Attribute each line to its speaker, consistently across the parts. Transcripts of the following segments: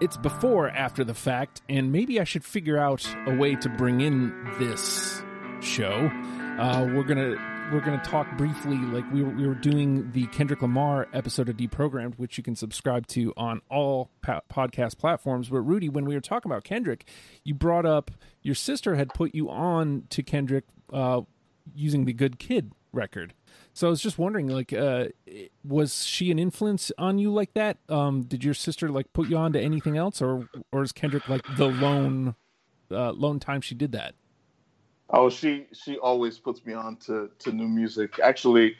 Speaker 1: it's before after the fact, and maybe I should figure out a way to bring in this show. Uh, we're gonna we're gonna talk briefly, like we were, we were doing the Kendrick Lamar episode of Deprogrammed, which you can subscribe to on all po- podcast platforms. But Rudy, when we were talking about Kendrick, you brought up your sister had put you on to Kendrick uh, using the Good Kid record. So I was just wondering, like, uh, was she an influence on you like that? Um, did your sister like put you on to anything else, or or is Kendrick like the lone uh, lone time she did that?
Speaker 2: Oh, she she always puts me on to to new music. Actually,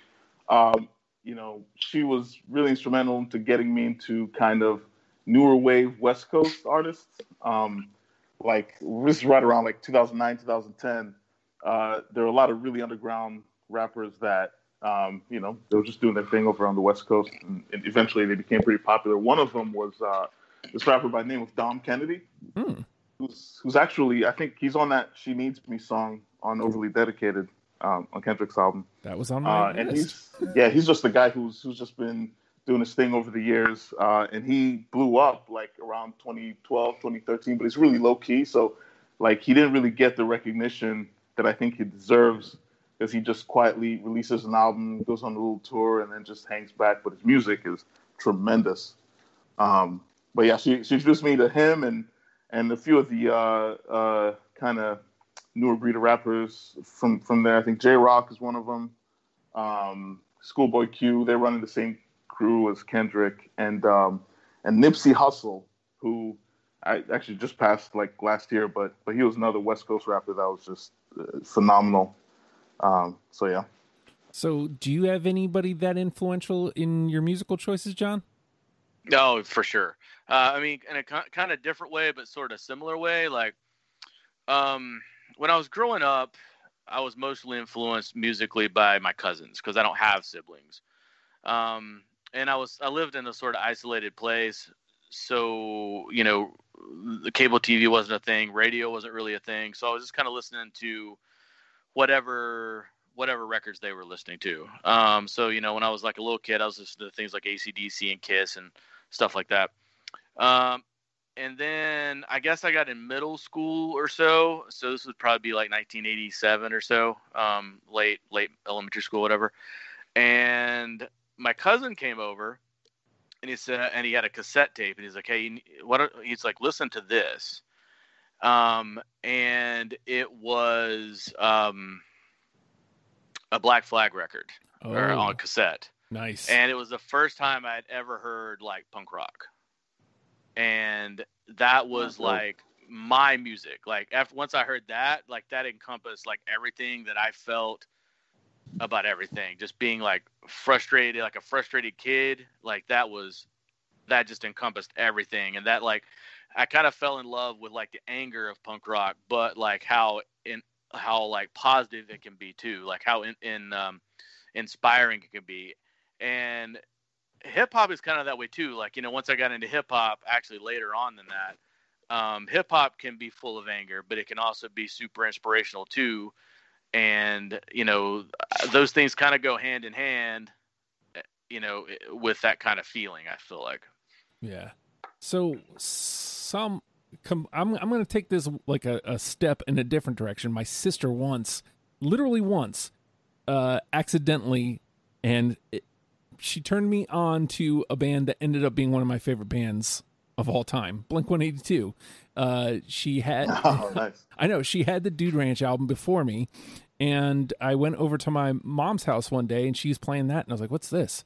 Speaker 2: um, you know, she was really instrumental to getting me into kind of newer wave West Coast artists. Um, like this is right around like 2009, 2010. Uh, there were a lot of really underground rappers that um, you know, they were just doing their thing over on the West Coast, and, and eventually they became pretty popular. One of them was uh, this rapper by the name of Dom Kennedy,
Speaker 1: Hmm.
Speaker 2: who's who's actually I think he's on that "She Needs Me" song on "Overly Dedicated" um, on Kendrick's album.
Speaker 1: That was on my
Speaker 2: Uh, and
Speaker 1: list.
Speaker 2: he's yeah, he's just the guy who's who's just been doing his thing over the years, uh, and he blew up like around 2012, 2013, but he's really low key. So like he didn't really get the recognition that I think he deserves because he just quietly releases an album, goes on a little tour, and then just hangs back. But his music is tremendous. Um, but yeah, she, she introduced me to him and and a few of the uh, uh, kind of newer breed of rappers from from there. I think Jay Rock is one of them. Um, Schoolboy Q, they're running the same crew as Kendrick and um, and Nipsey Hussle, who I actually just passed like last year, but but he was another West Coast rapper that was just uh, phenomenal. Um, so yeah.
Speaker 1: So, do you have anybody that influential in your musical choices, John?
Speaker 3: No, for sure. Uh, I mean, in a kind of different way, but sort of similar way. Like, um, when I was growing up, I was mostly influenced musically by my cousins because I don't have siblings. Um, and I was I lived in a sort of isolated place, so you know, the cable TV wasn't a thing, radio wasn't really a thing. So I was just kind of listening to whatever whatever records they were listening to. Um, so you know, when I was like a little kid, I was listening to things like ACDC and Kiss and stuff like that. Um, and then I guess I got in middle school or so. So this would probably be like 1987 or so, um, late late elementary school, whatever. And my cousin came over, and he said, and he had a cassette tape, and he's like, "Hey, what?" He's like, "Listen to this." Um, and it was um, a Black Flag record or
Speaker 1: Oh.
Speaker 3: on cassette
Speaker 1: Nice.
Speaker 3: and it was the first time I'd ever heard like punk rock, and that was
Speaker 2: dope.
Speaker 3: like my music. Like after once I heard that, like that encompassed like everything that I felt about everything. Just being like frustrated, like a frustrated kid. Like that was that just encompassed everything, and that like I kind of fell in love with like the anger of punk rock, but like how in how like positive it can be too, like how in, in um, inspiring it can be and hip hop is kind of that way too. Like you know, once I got into hip hop, actually later on than that, um, hip hop can be full of anger, but it can also be super inspirational too. And you know, those things kind of go hand in hand. You know, with that kind of feeling, I feel like.
Speaker 1: Yeah. So some com- I'm I'm going to take this like a, a step in a different direction. My sister once, literally once, uh, accidentally, and it, she turned me on to a band that ended up being one of my favorite bands of all time, Blink 182. Uh, she had
Speaker 2: Oh, nice.
Speaker 1: I know she had the Dude Ranch album before me, and I went over to my mom's house one day, and she's playing that, and I was like, "What's this?"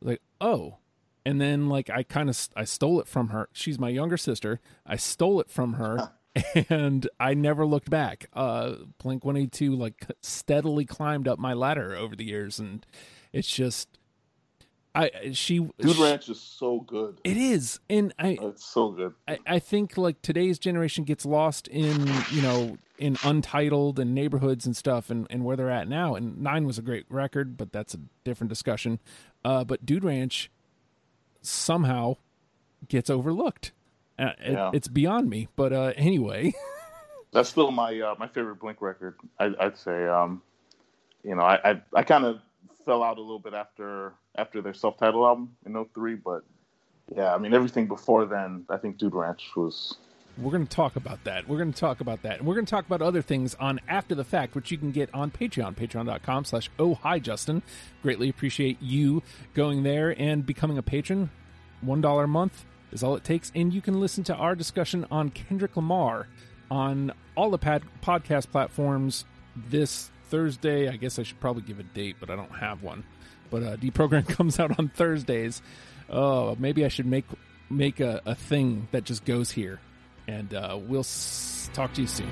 Speaker 1: Was like, "Oh," and then like I kind of I stole it from her. She's my younger sister. I stole it from her, and I never looked back. Uh, Blink One Eighty Two like steadily climbed up my ladder over the years, and it's just. I she
Speaker 2: Dude Ranch is so good.
Speaker 1: it is and I
Speaker 2: It's so good.
Speaker 1: I, I think like today's generation gets lost in you know in untitled and neighborhoods and stuff and, and where they're at now and nine was a great record but that's a different discussion uh, but dude ranch somehow gets overlooked uh, it-
Speaker 2: Yeah.
Speaker 1: it's beyond me but uh, anyway
Speaker 2: That's still my uh, my favorite Blink record. I, I'd say. Um, you know, I I, I kind of fell out a little bit after after their self titled album in 03, but yeah, I mean everything before then. I think Dude Ranch was.
Speaker 1: We're going to talk about that. We're going to talk about that. And we're going to talk about other things on After the Fact, which you can get on Patreon, patreon.com slash oh hi Justin. Greatly appreciate you going there and becoming a patron. $1 a month is all it takes. And you can listen to our discussion on Kendrick Lamar on all the pad- podcast platforms this Thursday. I guess I should probably give a date, but I don't have one. But uh, deprogram comes out on Thursdays. Oh, maybe I should make make a, a thing that just goes here. And uh, we'll s- talk to you soon.